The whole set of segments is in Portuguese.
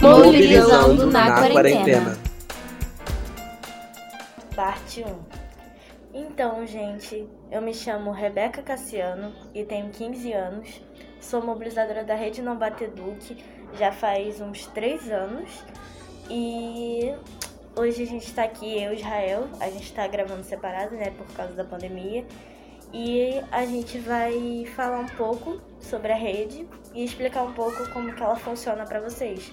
Mobilizando na, na quarentena. Parte 1 Então, gente, eu me chamo Rebeca Cassiano e tenho 15 anos. Sou mobilizadora da Rede Não Bateduc já faz uns 3 anos. E hoje a gente está aqui, eu e Israel. A gente está gravando separado, né, por causa da pandemia. E a gente vai falar um pouco sobre a rede e explicar um pouco como que ela funciona para vocês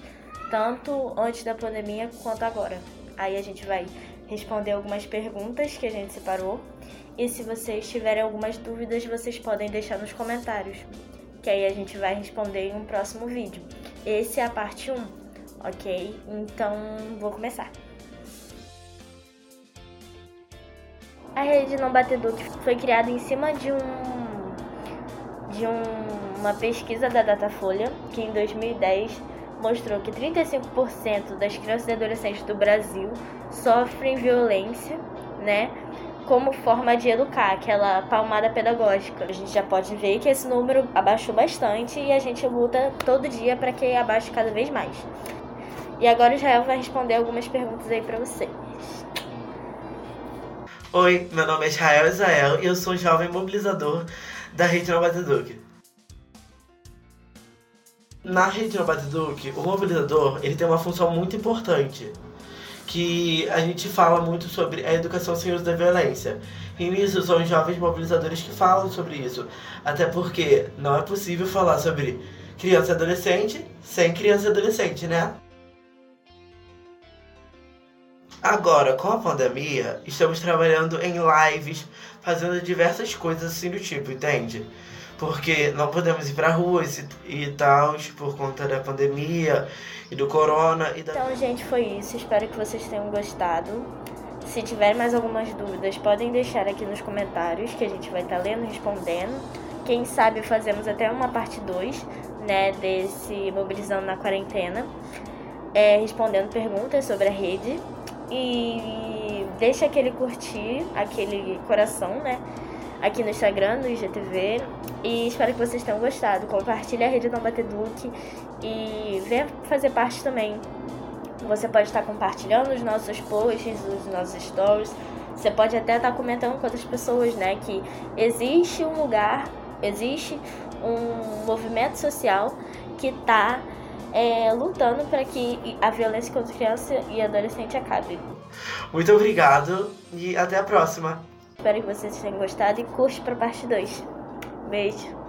tanto antes da pandemia quanto agora. Aí a gente vai responder algumas perguntas que a gente separou. E se vocês tiverem algumas dúvidas, vocês podem deixar nos comentários, que aí a gente vai responder em um próximo vídeo. Esse é a parte 1, ok? Então vou começar. A rede não batedor foi criada em cima de um de um, uma pesquisa da Datafolha, que em 2010 mostrou que 35% das crianças e adolescentes do Brasil sofrem violência, né? Como forma de educar, aquela palmada pedagógica. A gente já pode ver que esse número abaixou bastante e a gente luta todo dia para que abaixe cada vez mais. E agora o Israel vai responder algumas perguntas aí para vocês. Oi, meu nome é Israel Israel e eu sou jovem mobilizador da Rede Nova Duque. Na rede Nobody Duke, o mobilizador ele tem uma função muito importante, que a gente fala muito sobre a educação sem uso da violência. E nisso são os jovens mobilizadores que falam sobre isso. Até porque não é possível falar sobre criança e adolescente sem criança e adolescente, né? Agora, com a pandemia, estamos trabalhando em lives, fazendo diversas coisas assim do tipo, entende? porque não podemos ir para ruas e, e tal, por conta da pandemia e do corona. E da... Então, gente, foi isso. Espero que vocês tenham gostado. Se tiverem mais algumas dúvidas, podem deixar aqui nos comentários, que a gente vai estar tá lendo respondendo. Quem sabe fazemos até uma parte 2, né, desse Mobilizando na Quarentena, é, respondendo perguntas sobre a rede. E deixa aquele curtir, aquele coração, né? aqui no Instagram, no IGTV. E espero que vocês tenham gostado. Compartilhe a rede Não Bateduc e venha fazer parte também. Você pode estar compartilhando os nossos posts, os nossos stories. Você pode até estar comentando com outras pessoas, né? Que existe um lugar, existe um movimento social que está é, lutando para que a violência contra criança e adolescente acabe. Muito obrigado e até a próxima. Espero que vocês tenham gostado e curte para parte 2. Beijo.